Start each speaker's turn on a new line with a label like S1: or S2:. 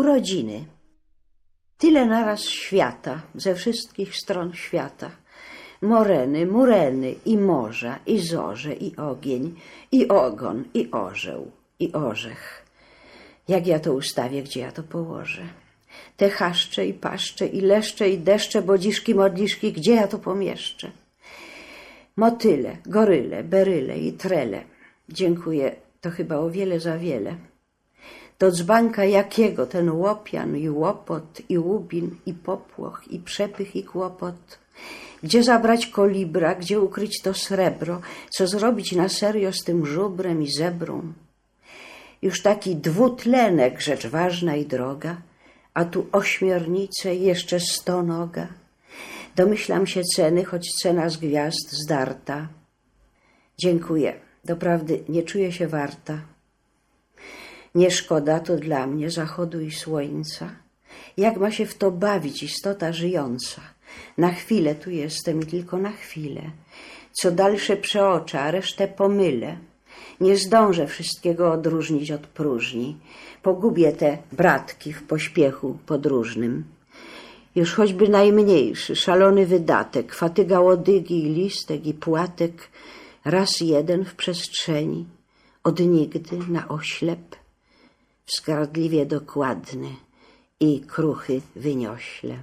S1: Urodziny. Tyle naraz świata, ze wszystkich stron świata. Moreny, mureny, i morza, i zorze, i ogień, i ogon, i orzeł, i orzech. Jak ja to ustawię, gdzie ja to położę? Te chaszcze i paszcze, i leszcze, i deszcze, bodziszki, modliszki, gdzie ja to pomieszczę? Motyle, goryle, beryle i trele. Dziękuję, to chyba o wiele za wiele. Do dzbanka jakiego ten łopian i łopot, i łubin, i popłoch, i przepych, i kłopot. Gdzie zabrać kolibra, gdzie ukryć to srebro, co zrobić na serio z tym żubrem i zebrą? Już taki dwutlenek, rzecz ważna i droga, a tu ośmiornice jeszcze stonoga. Domyślam się ceny, choć cena z gwiazd zdarta. Dziękuję, doprawdy nie czuję się warta. Nie szkoda to dla mnie zachodu i słońca. Jak ma się w to bawić istota żyjąca? Na chwilę tu jestem i tylko na chwilę. Co dalsze przeoczę, a resztę pomylę. Nie zdążę wszystkiego odróżnić od próżni. Pogubię te bratki w pośpiechu podróżnym. Już choćby najmniejszy, szalony wydatek, fatyga łodygi i listek i płatek, raz jeden w przestrzeni, od nigdy na oślep, wskradliwie dokładny i kruchy wyniośle.